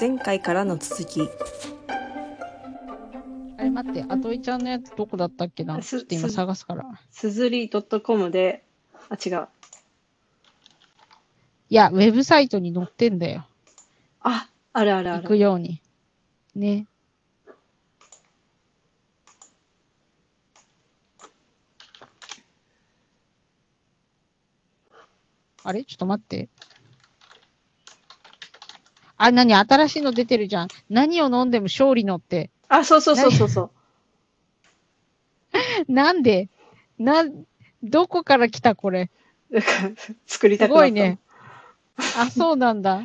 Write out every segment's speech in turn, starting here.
前回からの続き。あれ待って、あといちゃんのやつどこだったっけな？ちすょっと今す探すから。すずり .com で、あ、違う。いや、ウェブサイトに載ってんだよ。あ、あるあるあ行くる。ように。ね。あれ？ちょっと待って。あ、なに新しいの出てるじゃん。何を飲んでも勝利のって。あ、そうそうそうそうそう。なんで？な、どこから来たこれ？作りたすくなったのごいね。あ、そうなんだ。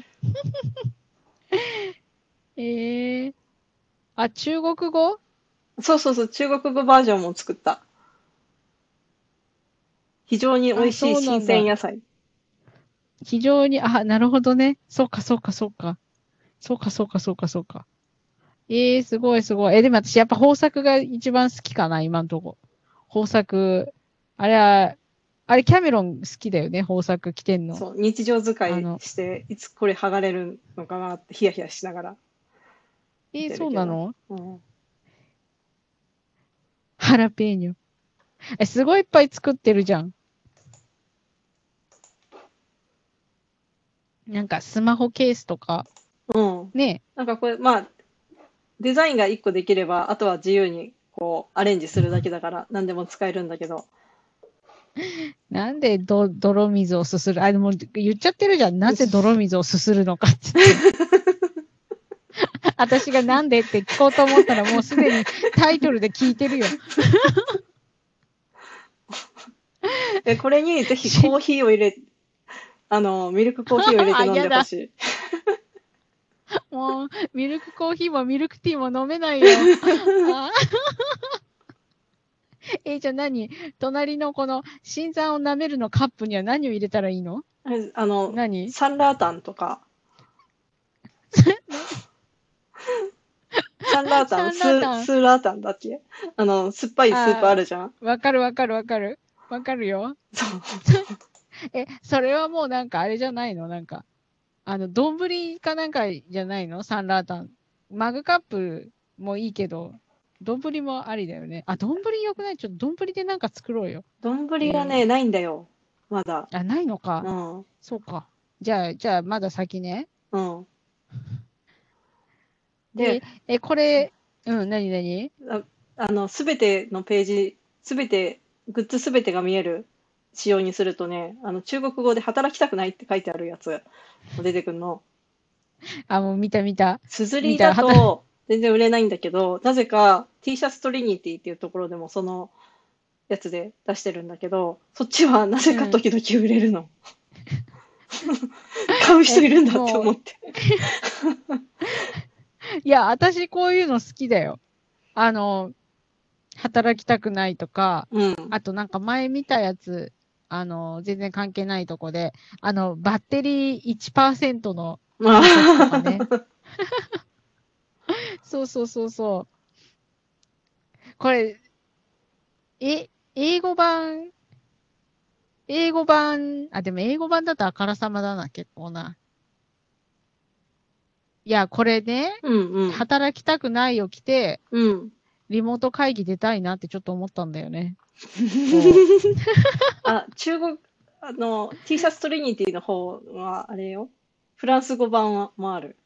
ええあ、中国語？そうそうそう、中国語バージョンも作った。非常に美味しい新鮮野菜。非常に、あ、なるほどね。そうか、そうか、そうか。そうか、そうか、そうか、そうか。ええすごい、すごい。え、でも私、やっぱ豊作が一番好きかな、今んとこ。豊作。あれは、あれ、キャメロン好きだよね、豊作来てんの。そう、日常使いあのして、いつこれ剥がれるのかなってヒヤヒヤしながら。えーそうなの？うん、ハラペーニョ。え、すごいいっぱい作ってるじゃん。なんかスマホケースとか、うん。ね。なんかこれ、まあ、デザインが一個できれば、あとは自由にこう、アレンジするだけだから、何でも使えるんだけど。なんでど泥水をすする？あ、でも言っちゃってるじゃん。なぜ泥水をすするのかって。私がなんでって聞こうと思ったらもうすでにタイトルで聞いてるよ。で、これにぜひコーヒーを入れ、あの、ミルクコーヒーを入れて飲んでほしい。もう、ミルクコーヒーもミルクティーも飲めないよ。あ え、じゃあ何？隣のこの新山を舐めるのカップには何を入れたらいいの？あの、何？サンラータンとか。サンラータン、スーラータンだっけ？あの、酸っぱいスープあるじゃん。わかるわかるわかる。わかるよ。そう。え、それはもうなんかあれじゃないの？なんか、あの、丼かなんかじゃないの？サンラータン。マグカップもいいけど、丼もありだよね。あ、丼よくない？ちょっと丼でなんか作ろうよ。丼がね、ないんだよ。まだ。あ、ないのか。うん。そうか。じゃあ、じゃあ、まだ先ね。うん。でで、、え、これ、うん、なになにあの、すべてのページ、すべて、グッズすべてが見える？仕様にするとね、あの、中国語で働きたくないって書いてあるやつも出てくるの。あ、もう見た見た。すずりだと 全然売れないんだけど、なぜか T シャツトリニティっていうところでもそのやつで出してるんだけど、そっちはなぜか時々売れるの。買う人いるんだって思って。いや、私こういうの好きだよ。あの、働きたくないとか、うん。あとなんか前見たやつ、あの、全然関係ないとこで、あの、バッテリー1%のね。そうそうそうそう。これ、え、英語版、英語版、あ、でも英語版だとあからさまだな、結構な。いや、これね、うんうん。働きたくないを着て、うん。リモート会議出たいなってちょっと思ったんだよね。あ、中国、あの、T シャツトリニティの方は、あれよ。フランス語版はもある。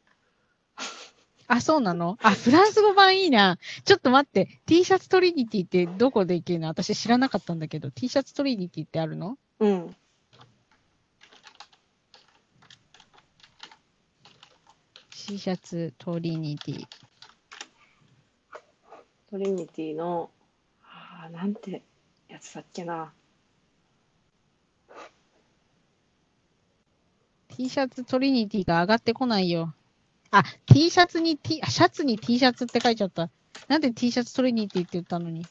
あ、そうなの？あ、フランス語版いいな。ちょっと待って。T シャツトリニティってどこで行けるの？私知らなかったんだけど。T シャツトリニティってあるの？うん。?T シャツトリニティ。トリニティの、あーなんてやつだっけな。T シャツトリニティが上がってこないよ。あ、T シャツに T、あシャツに T シャツって書いちゃった。なんで T シャツトリニティって言ったのに？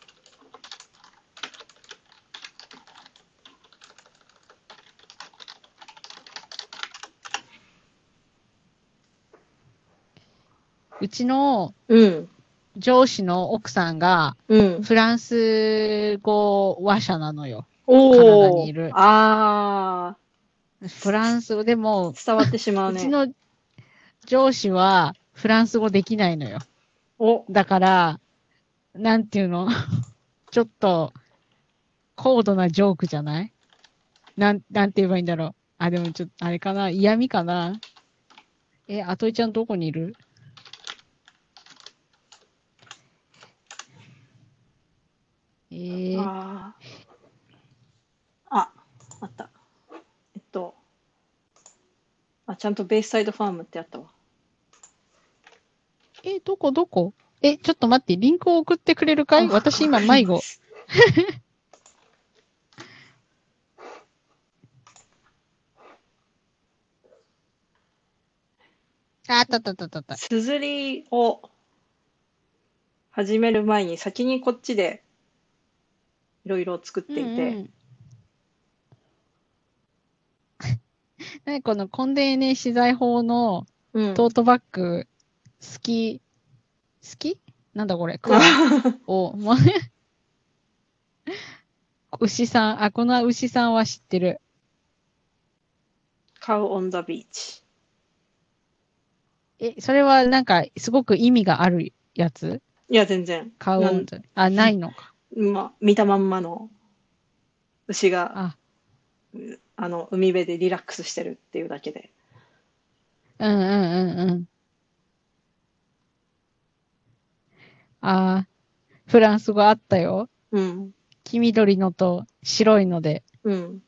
うちのうん。上司の奥さんがうん。フランス語話者なのよ。おカナダーにいるあフランス語でもー、伝わってしまうね。うちの上司は、フランス語できないのよ。お、だから、なんていうの？ちょっと、高度なジョークじゃない？なん、なんて言えばいいんだろう。あ、でもちょっと、あれかな？嫌味かな？え、あといちゃんどこにいる？えー、あーあ、あった。えっと、あ、ちゃんとベイスサイドファームってあったわ。え、どこ？どこ？え、ちょっと待って、リンクを送ってくれるかい？私今迷子。。あ、あったあったあったあった。すずりを始める前に先にこっちでいろいろ作っていて、うんうん 何このコンデーネ資材法のうん。トートバッグ、好き、好き？なんだこれ、クワを、もう 牛さん、あ、この牛さんは知ってる。カウオンザビーチ。え、それはなんか、すごく意味があるやつ？いや、全然。買うあ、ないのか。まあ、見たまんまの牛が、あ、あの、海辺でリラックスしてるっていうだけで。うんうんうんうん。あーフランス語あったよ。うん。黄緑のと白いので。うん。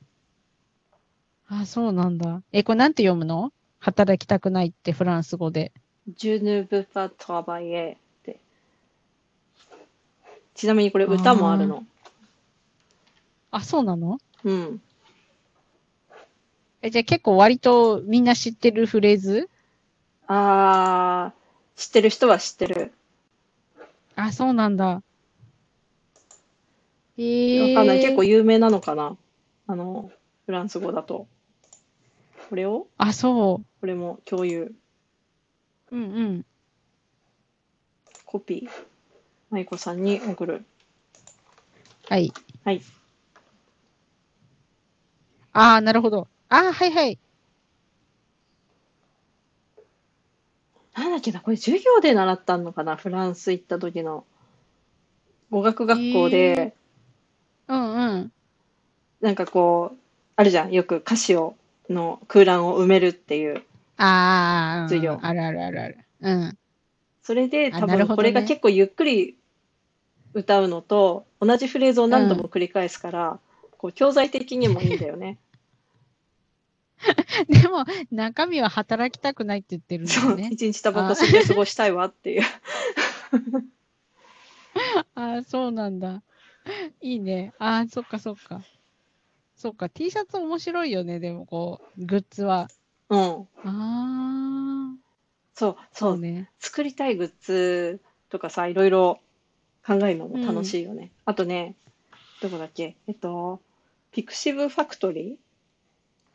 あ、そうなんだ。え、これなんて読むの？働きたくないってフランス語で。ジュヌブパトラバイエ。ちなみにこれ歌もあるの。あ、そうなの？うん。え、じゃあ結構割とみんな知ってるフレーズ？あー、知ってる人は知ってる。あ、そうなんだ。えー。わかんない。結構有名なのかな？あの、フランス語だと。これを？あ、そこれも共有。う。うんうん。コピー。舞子さんに送る。はい。はい。ああ、なるほど。ああ、はいはい。なんだっけな、これ授業で習ったのかなフランス行った時の。語学学校で、うんうん。なんかこう、あるじゃん。よく歌詞を、の空欄を埋めるっていう。ああ、授業あるあるあるある。うん。それで多あなるほどね分これが結構ゆっくり歌うのと、同じフレーズを何度も繰り返すから、こう教材的にもいいんだよね。でも、中身は働きたくないって言ってるんだよね。一日タバコ吸って過ごしたいわっていう。ああ、そうなんだ。いいね。ああ、そっかそっか。そっか、T シャツ面白いよね、でもこう、グッズは。うん。ああ、そう、そそうう。ね。作りたいグッズとかさ、いろいろ考えるのも楽しいよね。あとね、どこだっけ？えっと、ピクシブファクトリ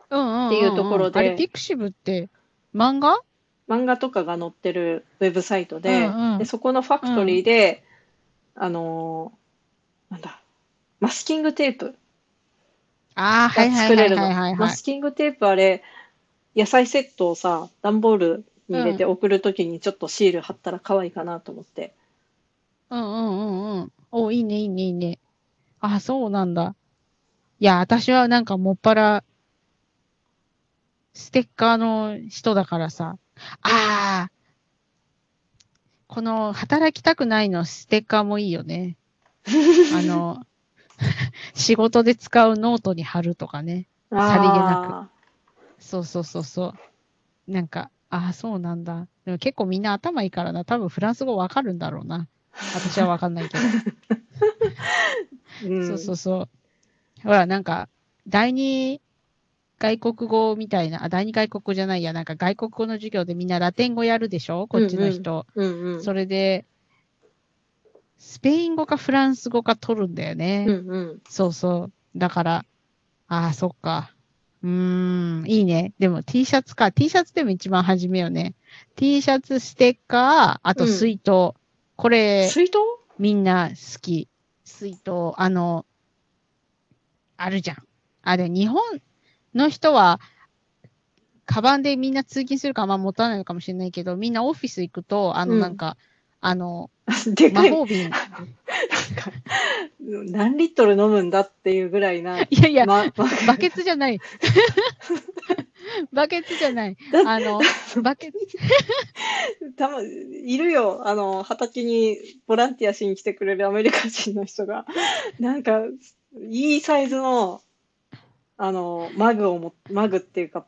うんうんうんうん。っていうところであれ、ピクシブって、漫画？ー漫画とかが載ってるウェブサイトで、うんうんでそこのファクトリーで、あのーなんだ、マスキングテープああ、はいがはい作れるの。はいはいはい、はい。マスキングテープあれ、野菜セットをさ、段ボールに入れて送るときにちょっとシール貼ったら可愛いかなと思って。うんうんうんうん。お、いいね、いいね、いいね。あ、そうなんだ。いや、私はなんかもっぱら、ステッカーの人だからさ。ああ、この働きたくないのステッカーもいいよね。あの、仕事で使うノートに貼るとかね。さりげなそうそうそうそう。なんか、ああ、そうなんだ。でも結構みんな頭いいからな。多分フランス語わかるんだろうな。私はわかんないけど。く、うん、そうそうそう。ほら、なんか、第二外国語みたいな、あ、第二外国語じゃないや、なんか外国語の授業でみんなラテン語やるでしょ？こっちの人。うんうん。それで、スペイン語かフランス語か取るんだよね。うんうん。そうそう。だから、ああ、そっか。うーん、いいね。でも T シャツか。T シャツでも一番初めよね。T シャツ、ステッカー、あと水筒。これ、水筒？みんな好き。水筒、あの、あるじゃん。あれ、日本の人は、カバンでみんな通勤するからあんま持たないのかもしれないけど、みんなオフィス行くと、あの、うんなんか、あの、でかい。魔法瓶。なんか何リットル飲むんだっていうぐらいな。いやいや、ままバケツじゃない。バケツじゃない。あの、バケツ、たま、いるよ。あの、畑にボランティアしに来てくれるアメリカ人の人が、なんか、いいサイズの、あの、マグをも、マグっていうか、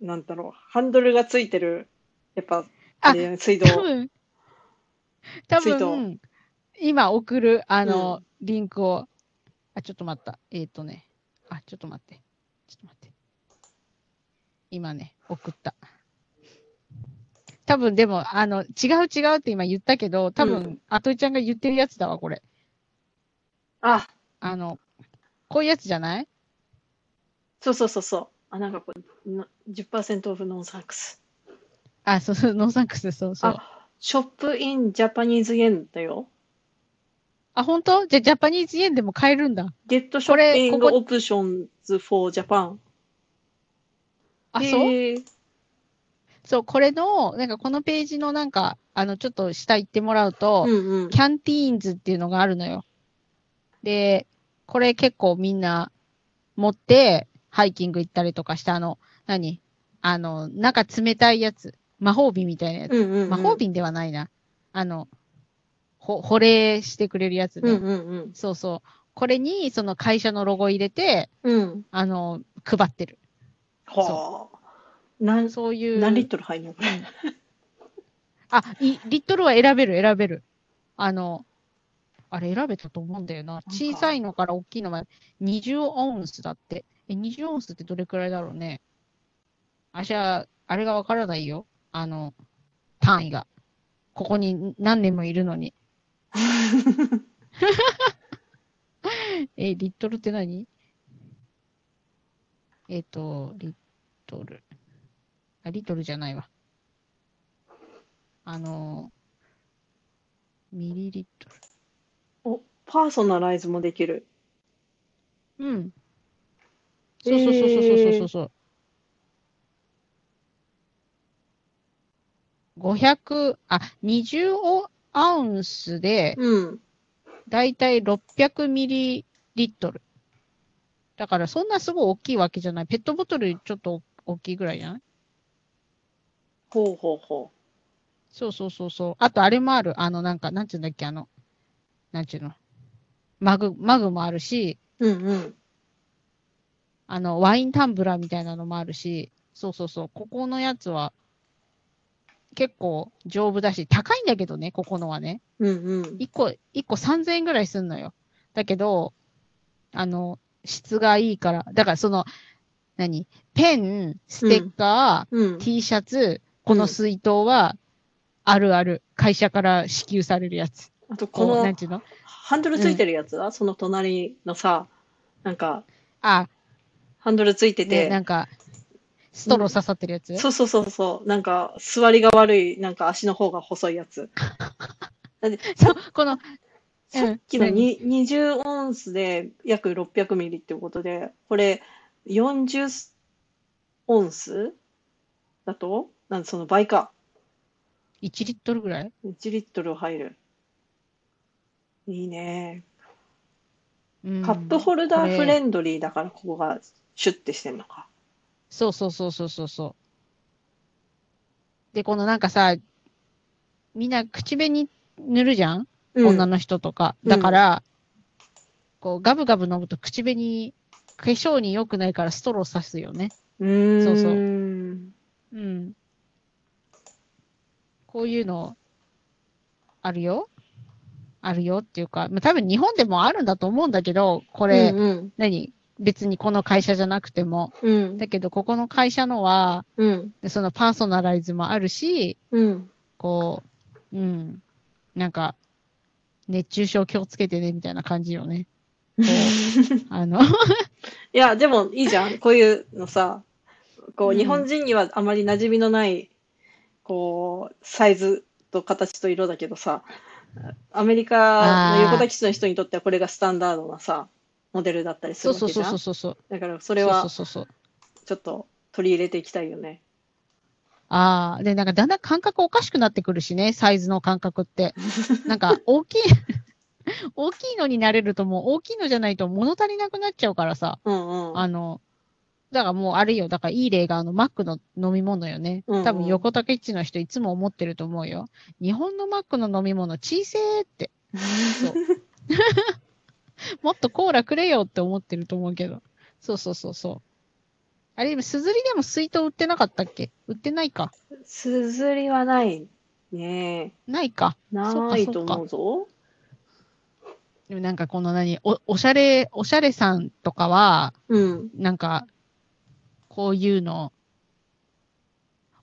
なんだろう、ハンドルがついてる、やっぱ、ああれ水道。多分、多分、今送る、あの、リンクを、あ、ちょっと待った。えっ、とね、あ、ちょっと待って。今ね、送った。多分でも、あの、違う違うって今言ったけど、多分、うんあといちゃんが言ってるやつだわ、これ。あ、あの、こういうやつじゃない？そうそうそうそう。あ、なんかこれ、な10% off no thanks。あ、そうそう、 no thanks、そうそう。あ、 shop in Japanese yen だよ。あ、本当？じゃあ、ジャパニーズ円でも買えるんだ。 get shipping これここ options for Japan。あ、そう？そう、これの、なんかこのページのなんか、あの、ちょっと下行ってもらうと、うんうん。キャンティーンズっていうのがあるのよ。で、これ結構みんな持って、ハイキング行ったりとかしたあの、何？あの、中冷たいやつ。魔法瓶みたいなやつ。うんうんうん。魔法瓶ではないな。あの、ほ、保冷してくれるやつね。うんうんうん。そうそう。これに、その会社のロゴ入れて、うん。あの、配ってる。はあ。何、そういう。何リットル入んの？あ、い、リットルは選べる、選べる。あの、あれ選べたと思うんだよな。小さいのから大きいのまで20オンスだって。え、20オンスってどれくらいだろうね。あ、じゃあ、あれがわからないよ。あの、単位が。ここに何年もいるのに。え、リットルって何？えっ、と、リットル。あ、リットルじゃないわ。あの、ミリリットお、パーソナライズもできる。ル。うん。そうそうそうそうそうそうそう。500、あ、20オアウンスで、うん。だいたい600ミリリットル。だからそんなすごい大きいわけじゃない。ペットボトルちょっと大きいぐらいじゃない？ほうほうほそうそうそうそう。あとあれもある。あのなんか、なんちゅうんだっけ、あの、なんちゅうの？マグ、マグもあるし、う。うんうん。あの、ワインタンブラーみたいなのもあるし、そうそうそう。ここのやつは、結構丈夫だし、高いんだけどね、ここのはね。うんうん。1個、一個3000円ぐらいすんのよ。だけど、あの、質がいいから。だからその、何？ペン、ステッカー、うん。T シャツ、この水筒は、あるある、会社から支給されるやつ。あと、ここう、なのんていうの？ハンドルついてるやつは、その隣のさ、なんか、あ、ハンドルついてで、て、なんか、ストロー刺さってるやつ、そうそうそうそう、なんか、座りが悪い、なんか足の方が細いやつ。だってそう、この、さっきのに20オンスで約600ミリってことで、これ40オンス？だと？なんその倍か。1リットルぐらい？1リットル入る。いいね。うんカップホルダーフレンンドリーだからここがシュッてしてんのか。そうそうそうそうそうそう。で、このなんかさ、みんな口紅塗るじゃん？女の人とか。だから、こう、ガブガブ飲むと口紅、化粧に良くないからストロー刺すよね。うーん。そうそううん。うん。こういうの、あるよあるよっていうか、まあ、多分日本でもあるんだと思うんだけど、これ、うん何？別にこの会社じゃなくても。うん。うん。だけど、ここの会社のは、うん。でそのパーソナライズもあるし、うん。こう、うん、なんか、熱中症気をつけてね、みたいな感じよね。あの、いや、でもいいじゃん。こういうのさ、こう、うん日本人にはあまり馴染みのない、こう、サイズと形と色だけどさ、アメリカの横田基地の人にとってはこれがスタンダードなさ、モデルだったりするわけじゃん。そうそう。だからそれはそうそうそうそう。ちょっと取り入れていきたいよね。ああ、で、なんかだんだん感覚おかしくなってくるしね、サイズの感覚って。なんか、大きい、大きいのになれるともう大きいのじゃないと物足りなくなっちゃうからさ。うんうん。あの、だからもうあれよ。だからいい例があのマックの飲み物よね。うんうん多分横竹っちの人いつも思ってると思うよ。日本のマックの飲み物小せーって。そう。もっとコーラくれよって思ってると思うけど。そうそうそうそう。あれ、すずりでも水筒売ってなかったっけ？売ってないか。すずりはないね。ないか。ないと思うぞ。でもなんかこの何、お、おしゃれ、おしゃれさんとかは、うん。なんか、こういうの、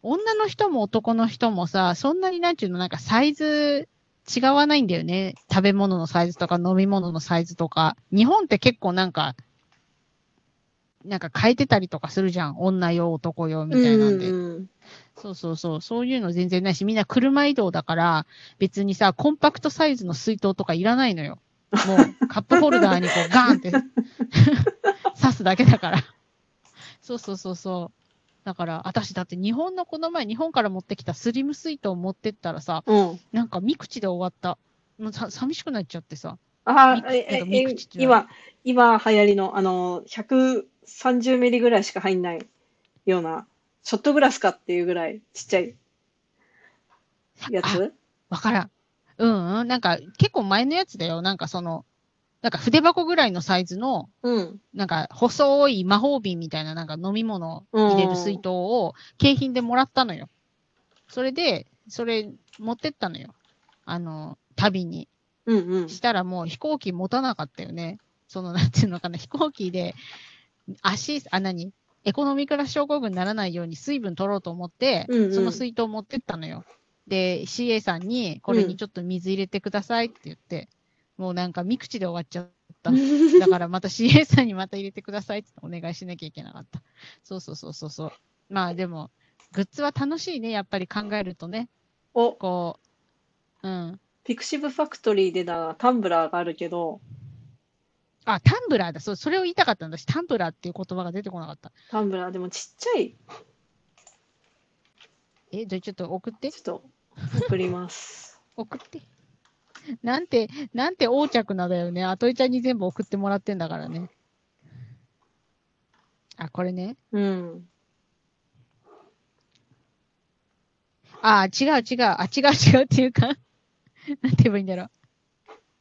女の人も男の人もさ、そんなになんちゅうの、なんかサイズ違わないんだよね。食べ物のサイズとか飲み物のサイズとか。日本って結構なんか、なんか変えてたりとかするじゃん。女用、男用みたいなんで。うんうんそうそうそう。そういうの全然ないし、みんな車移動だから、別にさ、コンパクトサイズの水筒とかいらないのよ。もう、カップホルダーにこう、ガーンって 刺すだけだから。そうそうそうそう。だから、私だって日本のこの前、日本から持ってきたスリム水筒を持ってったらさ、うん。なんか三口で終わった。もうさ寂しくなっちゃってさ。あー、ミクえ、え今、今流行りの、あの、130ミリぐらいしか入んないような、ショットグラスかっていうぐらいちっちゃいやあつわからん。うん、うん。なんか、結構前のやつだよ。なんかその、なんか筆箱ぐらいのサイズの、うん。なんか、細い魔法瓶みたいな、なんか飲み物を入れる水筒を景品でもらったのよ。それで、それ持ってったのよ。あの、旅に。うんうん。したらもう飛行機持たなかったよね。その、なんていうのかな、飛行機で、足、あ、何？エコノミークラス症候群にならないように水分取ろうと思って、うんうんその水筒持ってったのよ。で、CA さんに、これにちょっと水入れてくださいって言って、もうなんか三口で終わっちゃった。だからまた CA さんにまた入れてくださいってお願いしなきゃいけなかった。そうそうそうそうそう。まあでも、グッズは楽しいね、やっぱり考えるとね。お、こう、うん。ピクシブファクトリーでだ、タンブラーがあるけど、あ、タンブラーだ。そう、それを言いたかったんだし、タンブラーっていう言葉が出てこなかった。タンブラーでもちっちゃい、え、じゃあちょっと送ってち。ょっと送ります。送って。なんて、なんて横着なだよね。あといちゃんに全部送ってもらってんだからね。あ、これね。うん。あ、違う違う。あ、違う違うっていうか、なんて言えばいいんだろう。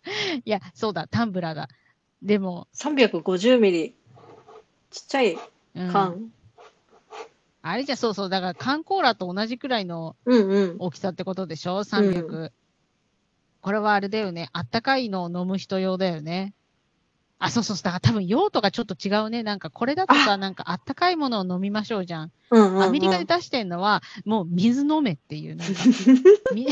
いや、そうだ、タンブラーだ。でも、350ミリ。ちっちゃいうん、缶。あれじゃそうそう。だから缶コーラと同じくらいのうんうん。大きさってことでしょ ?300、これはあれだよね。あったかいのを飲む人用だよね。あ、そうそうそう。だから多分用途がちょっと違うね。なんかこれだとさ、なんかあったかいものを飲みましょうじゃん。うんうんうん。アメリカで出してんのは、もう水飲めっていう、なんか。み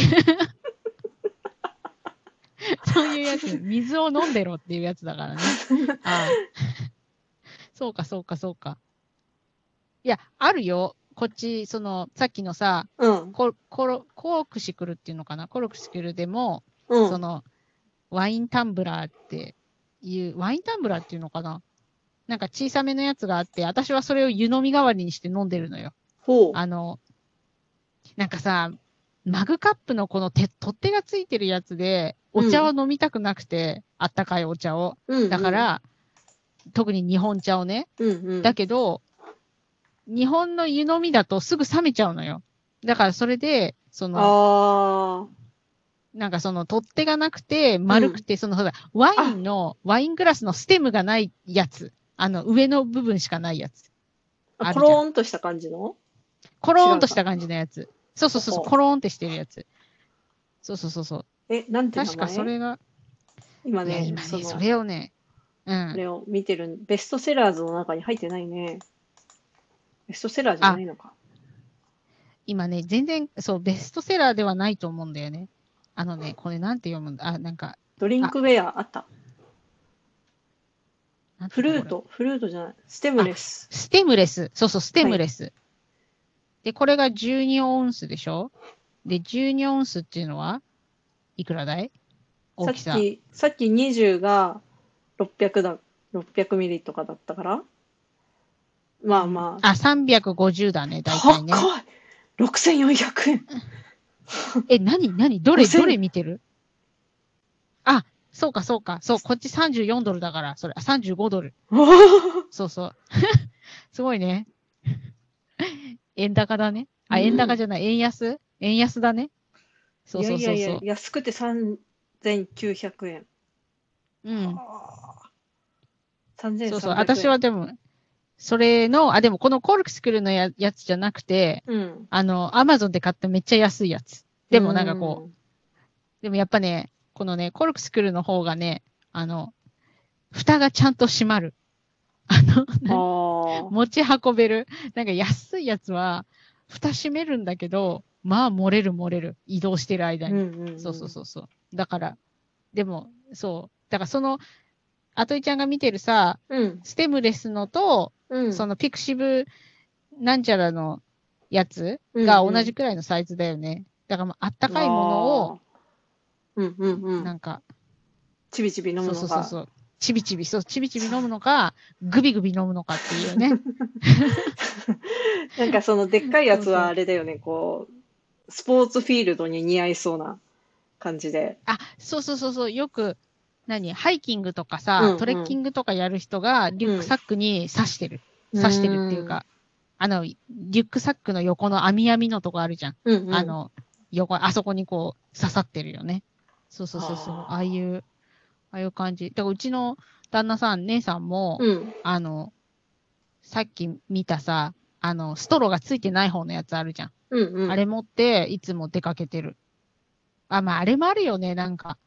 そういうやつ、水を飲んでろっていうやつだからね。ああ そうか、そうか、そうか。いや、あるよ。こっち、その、さっきのさ、うん。ココロコークシクルっていうのかな？コロクシクルでも、うん。その、ワインタンブラーっていう、ワインタンブラーっていうのかな？なんか小さめのやつがあって、私はそれを湯飲み代わりにして飲んでるのよ。ほう。あの、なんかさ、マグカップのこの手取っ手がついてるやつで、お茶を飲みたくなくて、あったかいお茶を。うんうんだか、ら、特に日本茶をね。うんうん。だけど、日本の湯飲みだとすぐ冷めちゃうのよ。だからそれで、その、あなんかその取っ手がなくて、丸くて、その、ほら、ワインの、ワイングラスのステムがないやつ。あの、上の部分しかないやつ。コローンとした感じの？コローンとした感じのやつ。そうそうそうコローンってしてるやつ。そうそうそうそう。え、なんて名前？確かそれが、今ね、今ね、その、それをね、うん。これを見てる、ベストセラーズの中に入ってないね。ベストセラーじゃないのか。今ね、全然、そう、ベストセラーではないと思うんだよね。あのね、これなんて読むんだ？あ、なんか、ドリンクウェアあった。フルート、フルートじゃない。ステムレス。ステムレス。そうそう、ステムレス。で、これが12オンスでしょ？で、12オンスっていうのはいくらだい？さっ大きさ。き、さっき20が600だ、600ミリとかだったから。まあまあ。あ、350だね、大体ね。高い6400円。え、何何？どれ、5000どれ見てる？あ、そうかそうか。そう、こっち34ドルだから、それ、あ35ドル。そうそう。すごいね。円高だね。あ、うん円高じゃない、円安？円安だね。そうそうそうそういやいやい。や、安くて3900円。うん。あー3300円。そうそう。私はでも、それの、あ、でもこのコルクスクールのややつじゃなくて、うん。あの、アマゾンで買っためっちゃ安いやつ。でもなんかこう、でもやっぱね、このね、コルクスクールの方がね、あの、蓋がちゃんと閉まる。あの、うん。ああ。持ち運べる。なんか安いやつは、蓋閉めるんだけど、まあ漏れる漏れる。移動してる間に。うんうんうん。そうそうそうそう。だから、でも、そう。だからその、あといちゃんが見てるさ、うん。ステムレスのと、うん。そのピクシブなんちゃらのやつが同じくらいのサイズだよね。だからもうあったかいものを。うんうんうん。なんか、ちびちび飲むのが。そうそうそう。ちびちび、そう、ちびちび飲むのか、ぐびぐび飲むのかっていうね。なんかそのでっかいやつはあれだよね、こう、スポーツフィールドに似合いそうな感じで。あ、そうそうそうそう、よく、何ハイキングとかさ、うんうんトレッキングとかやる人がリュックサックに刺してる。刺してるっていうか、あの、リュックサックの横の網網のとこあるじゃん。うんうん、あの、横、あそこにこう刺さってるよね。そうそうそうそう。ああいう、ああいう感じ。だからうちの旦那さん、姉さんも、うん。あの、さっき見たさ、あの、ストローがついてない方のやつあるじゃん。うんうん。あれ持って、いつも出かけてる。あ、まあ、あれもあるよね、なんか。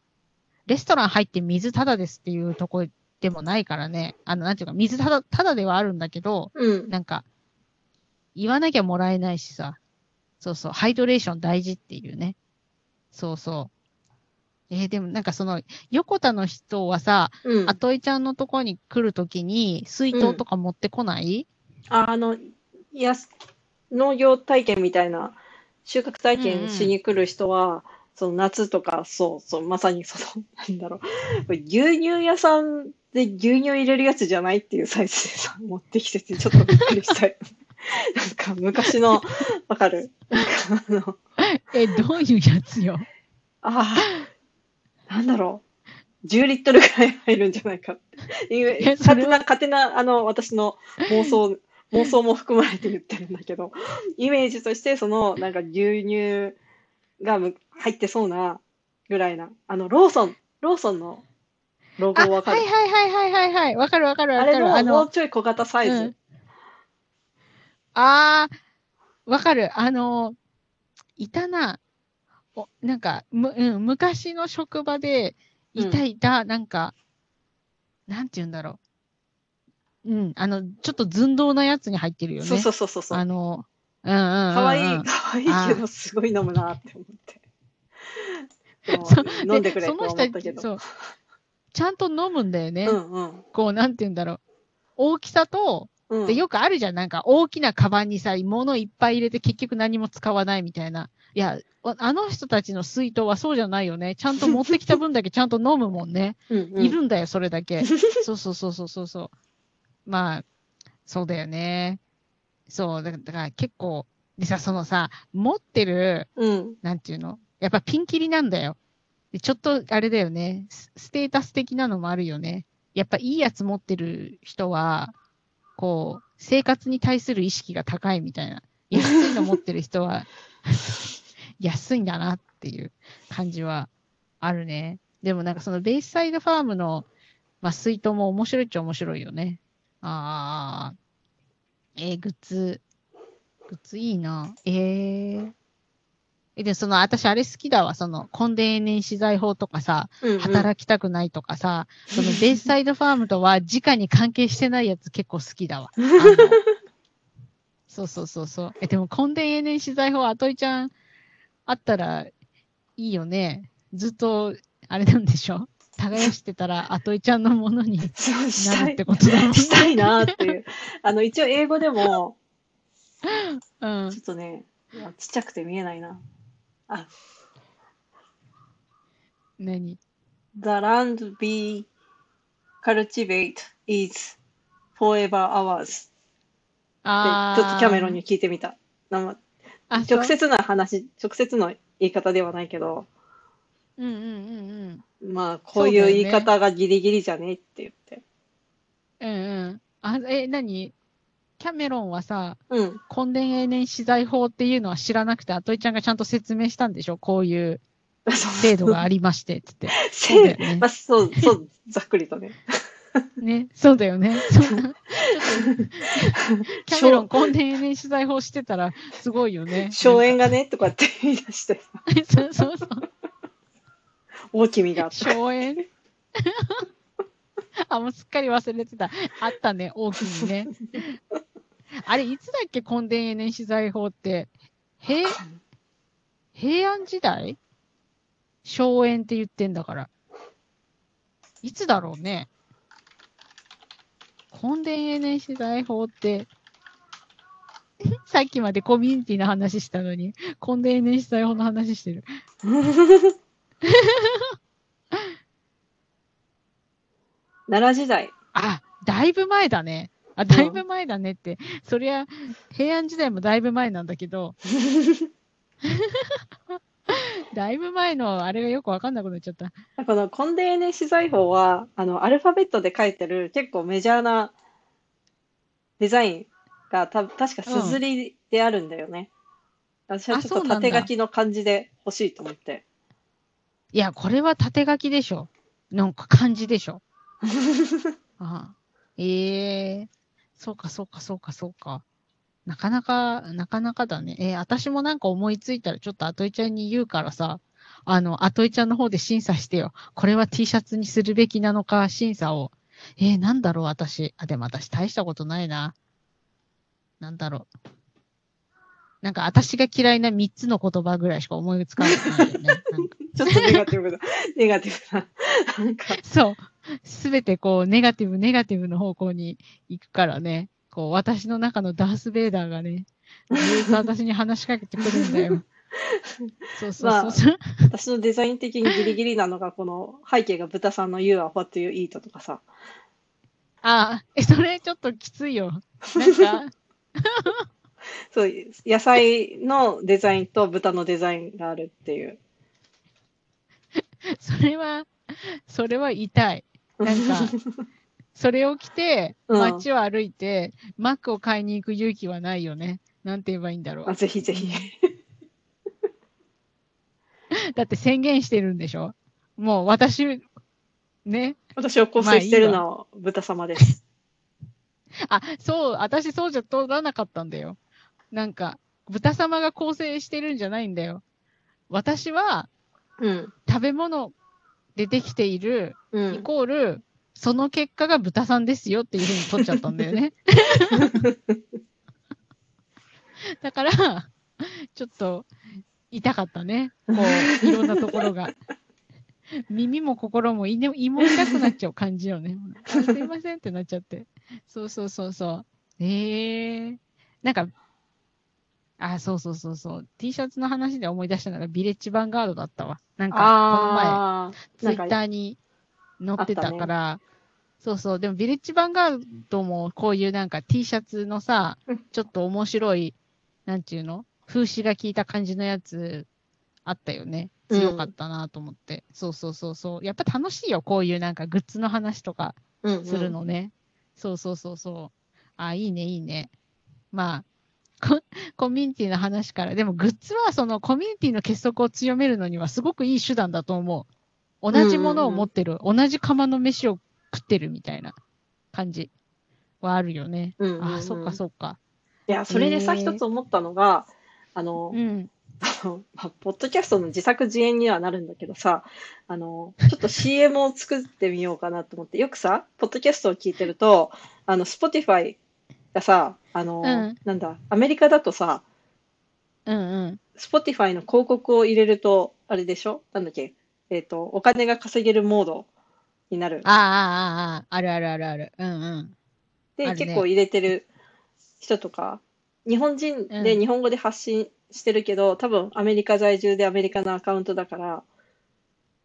レストラン入って水タダですっていうとこでもないからね。あの、なんていうか、水タダ、タダではあるんだけど、うん。なんか、言わなきゃもらえないしさ。そうそう、ハイドレーション大事っていうね。そうそう。えーでもなんかその、横田の人はさ、うん。あといちゃんのとこに来るときに、水筒とか持ってこない、ああの、いや、農業体験みたいな、収穫体験しに来る人は、その夏とか、そうそう、まさにその、なんだろう、牛乳屋さんで牛乳入れるやつじゃないっていうサイズでさ、持ってきてて、ちょっとびっくりしたよ。なんか昔の、わかる？なんかあの、え、どういうやつよ？ああ、なんだろう。10リットルぐらい入るんじゃないかっていう。勝手な、勝手な、あの、私の妄想、妄想も含まれて言ってるんだけど、イメージとして、その、なんか牛乳がむ入ってそうなぐらいな、あの、ローソン、ローソンのロゴあ、わかる？はいはいはいはいはいはい。わかるわかるわかる。あれのあのもう、ちょい小型サイズ。うんあー、わかる。あの、いたな。おなんか、む、うん、昔の職場で、いたいた、なんか、なんて言うんだろう。うん、あの、ちょっと寸胴なやつに入ってるよね。そうそうそうそう。あの、うんうんうん、うん。かわいい、かわいいけど、すごい飲むなって思って。飲んでくれとその人思ったけど。そう。ちゃんと飲むんだよね。うんうん。こう、なんて言うんだろう。大きさと、うん、で、よくあるじゃん。なんか、大きなカバンにさ、物いっぱい入れて結局何も使わないみたいな。いや、ああの人たちの水筒はそうじゃないよね。ちゃんと持ってきた分だけちゃんと飲むもんね。うんうん、いるんだよ、それだけ。そうそうそうそうそうそう。まあ、そうだよね。そう、だからだから結構、でさ、そのさ、持ってる、うん。なんていうの？やっぱピンキリなんだよ。でちょっと、あれだよねス。ステータス的なのもあるよね。やっぱいいやつ持ってる人は、こう、生活に対する意識が高いみたいな。安いの持ってる人は、安いんだなっていう感じはあるね。でもなんかそのベイスサイドファームの、まあ、水筒も面白いっちゃ面白いよね。ああ。えーグッズ、グッズいいな。えー。え、で、その、私あれ好きだわ。その、コンデン年資材法とかさ、うんうん、働きたくないとかさ、その、ベイスサイドファームとは 直に関係してないやつ結構好きだわ。そうそうそうそう。え、でも、コンデン年資材法、あといちゃん、あったら、いいよね。ずっと、あれなんでしょ？耕してたら、あといちゃんのものになるってことだもんね。したいなっていう。あの、一応英語でも、うんちょ。っとね、ちっちゃくて見えないな。あ、何？The land we cultivate is forever ours. で、あちょっとキャメロンに聞いてみた。なまあ、直。接な話、直接の言い方ではないけど、うんうんうんうん。まあ、こういう言い方がギリギリじゃねって言って。うんうん。あ、え、何？キャメロンはさ、うん。根伝永年資材法っていうのは知らなくて、あといちゃんがちゃんと説明したんでしょ？こういう 制度がありまして、つって。そうだよねまあ、そう、そう、ざっくりとね。ね、そうだよね。そキャメロン根伝永年資材法してたら、すごいよね。荘園がね、とかって言い出して、そうそうそう。大きみがあった。荘園 あ、もうすっかり忘れてた。あったね、大きにね。あれ、いつだっけ、根伝永年資材法って。平、平安時代？荘園って言ってんだから。いつだろうね。根伝永年資材法って、さっきまでコミュニティの話したのに、根伝永年資材法の話してる。奈良時代。あ、だいぶ前だね。あ、だいぶ前だねって。そりゃ、平安時代もだいぶ前なんだけど、だいぶ前のあれがよくわかんなくなっちゃった。このコンデーネ資材法は、あの、アルファベットで書いてる結構メジャーなデザインがた確かすずりであるんだよね。私はちょっと縦書きの感じで欲しいと思って。いや、これは縦書きでしょ。なんか漢字でしょ。ああええそうか、そうか、そうか、そうか。なかなか、なかなかだね。えー私もなんか思いついたらちょっとあといちゃんに言うからさ、あの、あといちゃんの方で審査してよ。これは T シャツにするべきなのか、審査を。えーなんだろう、私。あ、でも私大したことないな。なんだろう。なんか私が嫌いな3つの言葉ぐらいしか思いつかないよね。ちょっとネガティブな、ネガティブな。なんか、そう。すべてこう、ネガティブ、ネガティブの方向に行くからね。こう、私の中のダース・ベイダーがね、ずっと私に話しかけてくるんだよ。そ うそうそうそう。私のデザイン的にギリギリなのが、この背景が豚さんの You are what you eat とかさ。あ、え、それちょっときついよ。なんか、そう、野菜のデザインと豚のデザインがあるっていう。それは、それは痛い。なんか、それを着て、うん街を歩いて、マックを買いに行く勇気はないよね。なんて言えばいいんだろうあ。ぜひぜひ。だって宣言してるんでしょ？もう私、ね。私を構成してるのは豚様です。あ、そう、私そうじゃ通らなかったんだよ。なんか、豚様が構成してるんじゃないんだよ。私はうん。食べ物でできている、イうん。コール、その結果が豚さんですよっていうふうに取っちゃったんだよね。だから、ちょっと、痛かったね。こう、いろんなところが。耳も心も胃も痛くなっちゃう感じよね。あすいませんってなっちゃって。そうそうそうそう。ええなんか、あ、そうそうそうそう。T シャツの話で思い出したのがビレッジヴァンガードだったわ。なんか、この前、ツイッターに載ってたから、そうそう、でもビレッジヴァンガードもこういうなんか T シャツのさうん、ちょっと面白い、なんていうの？風刺が効いた感じのやつあったよね。うん強かったなと思って。そうそうそうそう。やっぱ楽しいよ、こういうなんかグッズの話とかうんうんするのね。そうそうそうそう。あ、いいね、いいね。まあ、ココミュニティの話から、でもグッズはそのコミュニティの結束を強めるのにはすごくいい手段だと思う。同じものを持ってる、同じ釜の飯を食ってるみたいな感じはあるよね。うんうんうんあ、そっかそっか。いや、それでさ、へー一つ思ったのが、あの、うん。あ のまあポッドキャストの自作自演にはなるんだけどさ、あの、ちょっと CM を作ってみようかなと思って、よくさ、ポッドキャストを聞いてると、あの、Spotify がさ、あの、うんなんだ、アメリカだとさ、うんうん。Spotify の広告を入れると、あれでしょ？なんだっけ？えっ、と、お金が稼げるモードになる。ああ、ああ、ああ、あるあるあるある。うんうん。で、ね結構入れてる人とか、日本人でうん日本語で発信してるけど、多分アメリカ在住でアメリカのアカウントだから、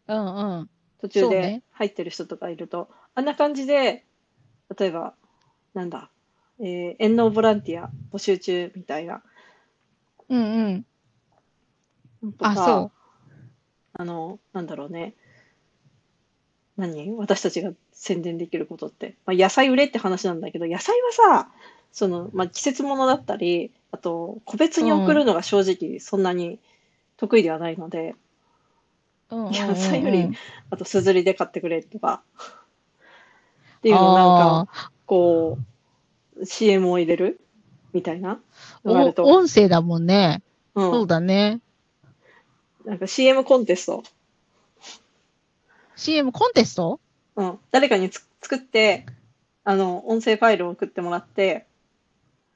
うんうん。途中で入ってる人とかいると、あんな感じで、例えば、なんだ、えー、遠納ボランティア募集中みたいな、うんうん。とかあ、そあの、なんだろうね。何？私たちが宣伝できることって。まあ、野菜売れって話なんだけど、野菜はさ、その、まあ、季節物だったり、あと、個別に送るのが正直そんなに得意ではないので、う。うんうんうんうん野菜よりあと、すずりで買ってくれとか、っていうのをなんか、あこう、CM を入れるみたいなーのがあると、お音声だもんね。うん、そうだね。なんか CM コンテスト、CM コンテスト？うん、誰かにつ作って、あの、音声ファイルを送ってもらって、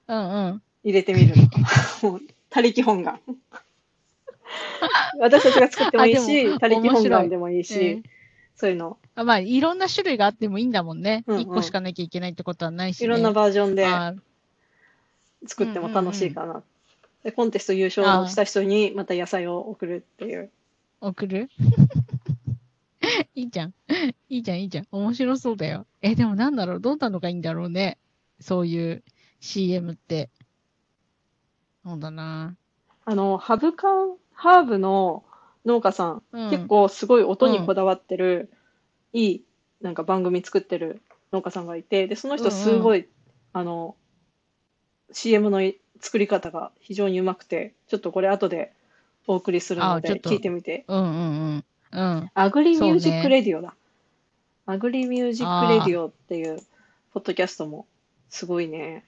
うんうん。入れてみるの。もう、他力本願。私たちが作ってもいいあでし、も他力本願でもいいし、うんそういうの、あまあ、いろんな種類があってもいいんだもんね。一、うんうん個しかなきゃいけないってことはないし、ね。いろんなバージョンであ作っても楽しいかな。で、コンテスト優勝した人にまた野菜を送るっていう。送る？いいじゃん。いいじゃん、いいじゃん。面白そうだよ。え、でもなんだろう？どんなのがいいんだろうね？そういう CM って。そうだな。あの、ハブカン、ハーブの農家さん、うん、結構すごい音にこだわってる、いい、なんか番組作ってる農家さんがいて、で、その人すごい、あの、CM のい作り方が非常にうまくて、ちょっとこれ後でお送りするので、聞いてみて。うんうんうん。うん。アグリミュージックレディオだ。 Agri Music Radio っていうポッドキャストもすごいね。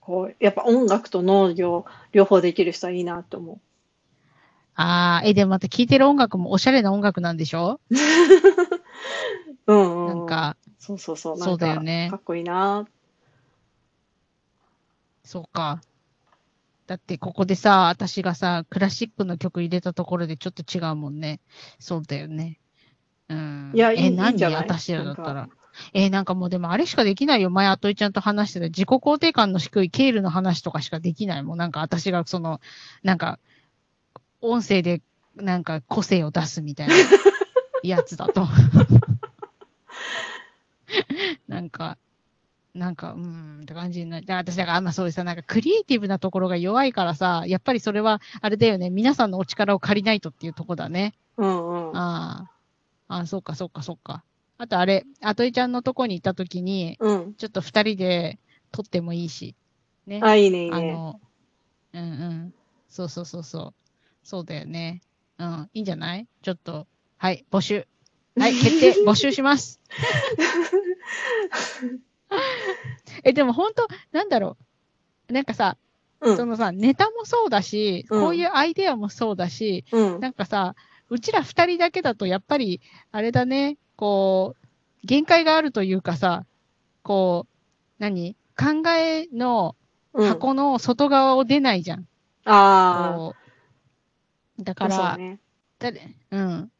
こう、やっぱ音楽と農業両方できる人はいいなと思ああ、え、でもまた聴いてる音楽もおしゃれな音楽なんでしょ？う。うんうん。なんか、そうそうそう。そうだよねかっこいいな。そうか。だってここでさ、私がさ、クラシックの曲入れたところでちょっと違うもんね。そうだよね。うん。いやいいいえ、いん何じゃない？私らだったなら。え、なんかもうでもあれしかできないよ。前、あといちゃんと話してた自己肯定感の低いケールの話とかしかできないもん。なんか私がその、なんか、音声でなんか個性を出すみたいなやつだと。なんか、なんか、うーん、って感じになる。で私、だからあんまそういうさ、なんかクリエイティブなところが弱いからさ、やっぱりそれは、あれだよね、皆さんのお力を借りないとっていうとこだね。うんうん。ああ。ああ、そうか、そうか、そうか。あとあれ、あといちゃんのとこに行ったときに、うん。ちょっと二人で撮ってもいいし。ね。あ、いいね、いいね。あの、うんうん。そうそうそうそう。そうだよね。うん。いいんじゃない？ちょっと、はい、募集。はい、決定、募集します。え、でも本当なんだろう。なんかさ、うん。そのさ、ネタもそうだし、うんこういうアイデアもそうだし、うん。なんかさ、うちら二人だけだと、やっぱり、あれだね、こう、限界があるというかさ、こう、何？考えのうん。箱の外側を出ないじゃん。うだかあ。そうら、ね。誰、うん。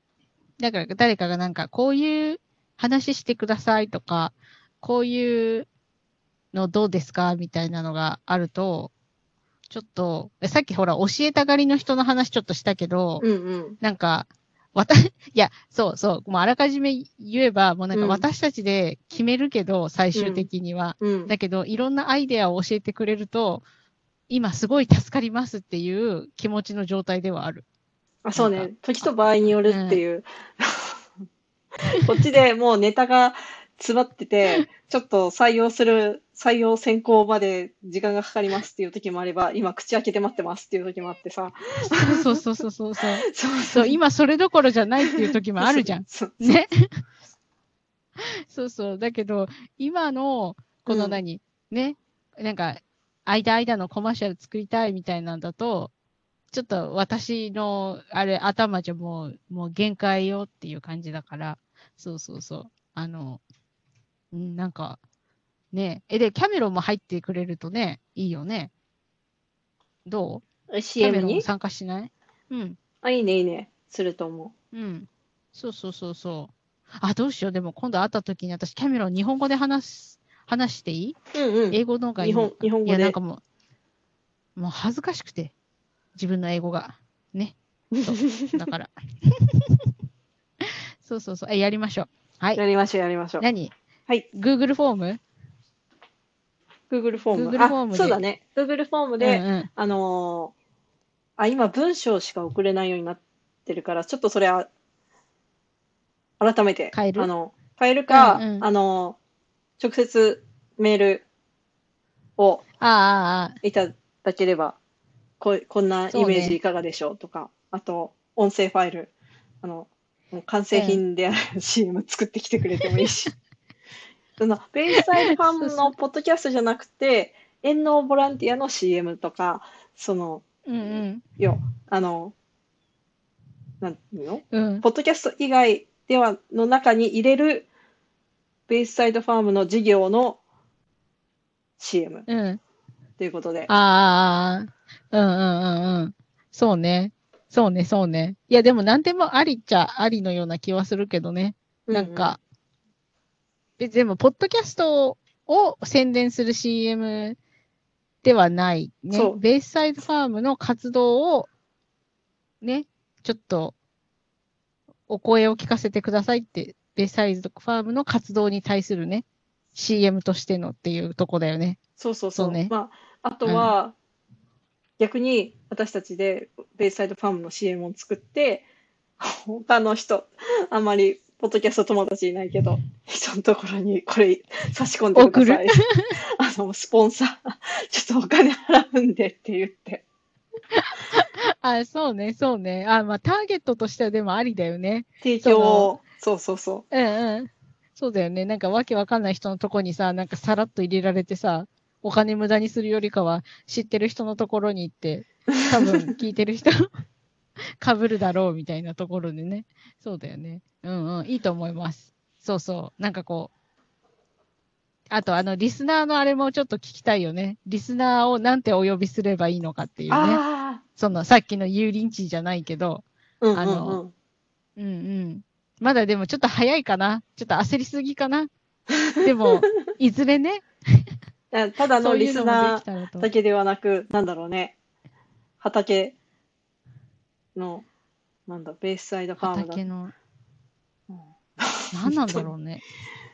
だから誰かがなんか、こういう話してくださいとか、こういうのどうですか？みたいなのがあると、ちょっと、えさっきほら、教えたがりの人の話ちょっとしたけど、うんうん。なんか、わた、いや、そうそう、もうあらかじめ言えば、もうなんかうん私たちで決めるけど、最終的には。うん。だけど、いろんなアイデアを教えてくれると、今すごい助かりますっていう気持ちの状態ではある。あ、そうね。時と場合によるっていう。こっちでもうネタが詰まってて、ちょっと採用する、採用選考まで時間がかかりますっていう時もあれば、今口開けて待ってますっていう時もあってさ。そうそうそうそうそう。そうそう、今それどころじゃないっていう時もあるじゃん。そう。ね。そうそう。だけど、今の、この何、ね、なんか、間間のコマーシャル作りたいみたいなんだと、ちょっと私の、あれ、頭じゃもう、もう限界よっていう感じだから、そうそうそう。あの、うんなんか、ねえ、で、キャメロンも入ってくれるとね、いいよね。どう？キャメ CM にロン参加しない？うん。あ、いいね、いいね。すると思うん。そうそうそうそう。あ、どうしよう。でも今度会った時に私、キャメロン日本語で話す、話していい、う。うんうん。英語の方がいい日本日本語でいや、なんかもう、もう恥ずかしくて。自分の英語が。ね。だから。そうそうそう。え、やりましょう。はい。やりましょう、やりましょう。何？はい。?Google フォーム Google フォーム。Google フォームそうだね。Google フォームうんで、うん。あのーあ、今文章しか送れないようになってるから、ちょっとそれは、改めて、変える？あの、変えるか、うんうんあの、直接メールをいただければ、こうこんなイメージいかがでしょうとか、あと、音声ファイル、あの、完成品である CM 作ってきてくれてもいいし。その、ベイサイドファームのポッドキャストじゃなくて、遠農ボランティアの CM とか、その、うんうん。よ、あの、なんていうの？うん。ポッドキャスト以外では、の中に入れる、ベイサイドファームの事業の CM うん。ということで。ああ、うんうんうんうん。そうね。そうね、そうね。いや、でも何でもありっちゃありのような気はするけどね。なんか、別にでも、ポッドキャストを宣伝する CM ではないねそ。うベースサイドファームの活動を、ね、ちょっと、お声を聞かせてくださいって、ベースサイドファームの活動に対するね、CM としてのっていうとこだよね。そうそうそう。そうねまあ、あとは、逆に私たちでベイサイドファームの CM を作って、他の人、あんまりポッドキャスト友達いないけど、人のところにこれ差し込んでください。あの、スポンサー、ちょっとお金払うんでって言って。あ、そうね、そうね。あ、まあ、ターゲットとしてはでもありだよね。提供を、そうそうそうんうん。そうだよね。なんかわけわかんない人のとこにさ、なんかさらっと入れられてさ、お金無駄にするよりかは、知ってる人のところに行って、多分聞いてる人、被るだろうみたいなところでね。そうだよね。うんうん。いいと思います。そうそう。なんかこう、あとあの、リスナーのあれもちょっと聞きたいよね。リスナーをなんてお呼びすればいいのかっていうう。ね。あその、さっきの油淋鶏じゃないけど、あ、うんうんあのうん。うんうん。まだでもちょっと早いかな。ちょっと焦りすぎかな。でも、いずれね、あただのリスナー。だけではなく、なんだろうね。畑の、なんだ、ベースサイドファームだ畑。の、うん何なんだろうね。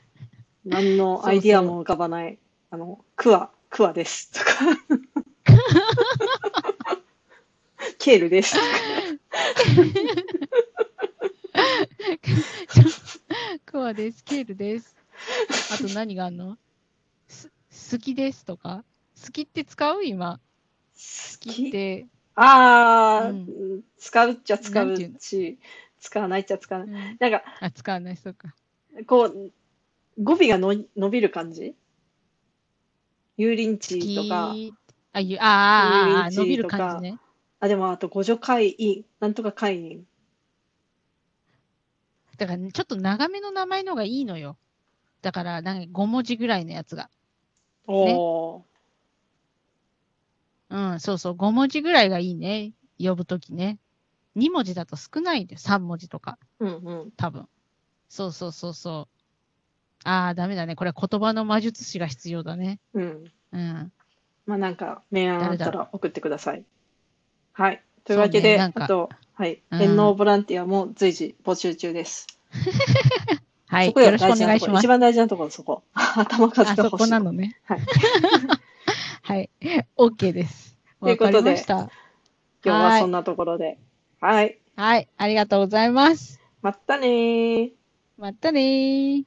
何のアイディアも浮かばない。あの、クワ、クワです。とか。ケールです。とかクワです、ケールです。あと何があんの？す好きですとか？好きって使う？今。好きって。ああ、うん使うっちゃ使うし、使わないっちゃ使わない。うんなんか、あ、使わない、そうか。こう、語尾がの伸びる感じ？油淋好鶏とか、き。あ、ゆああ、伸びる感じね。あ、でもあと、互助会員、なんとか会員。だから、ちょっと長めの名前のがいいのよ。だから、なんか5文字ぐらいのやつが。おー。うん、そうそう、5文字ぐらいがいいね。呼ぶときね。2文字だと少ないんだよ。3文字とか、うんうん。多分。そうそうそうそう。ああ、ダメだね。これは言葉の魔術師が必要だね。うん。うん。まあなんか、明暗あったら送ってください。はい。というわけで、ねあと、はい。うん遠農ボランティアも随時募集中です。はい。そこよよろしくお願いします一。番大事なところ、そこ。頭数あそが欲しい。こなのね。はい。はい。OK です。ということで。今日はそんなところで。はい。はい。ありがとうございます。またねー。またねー。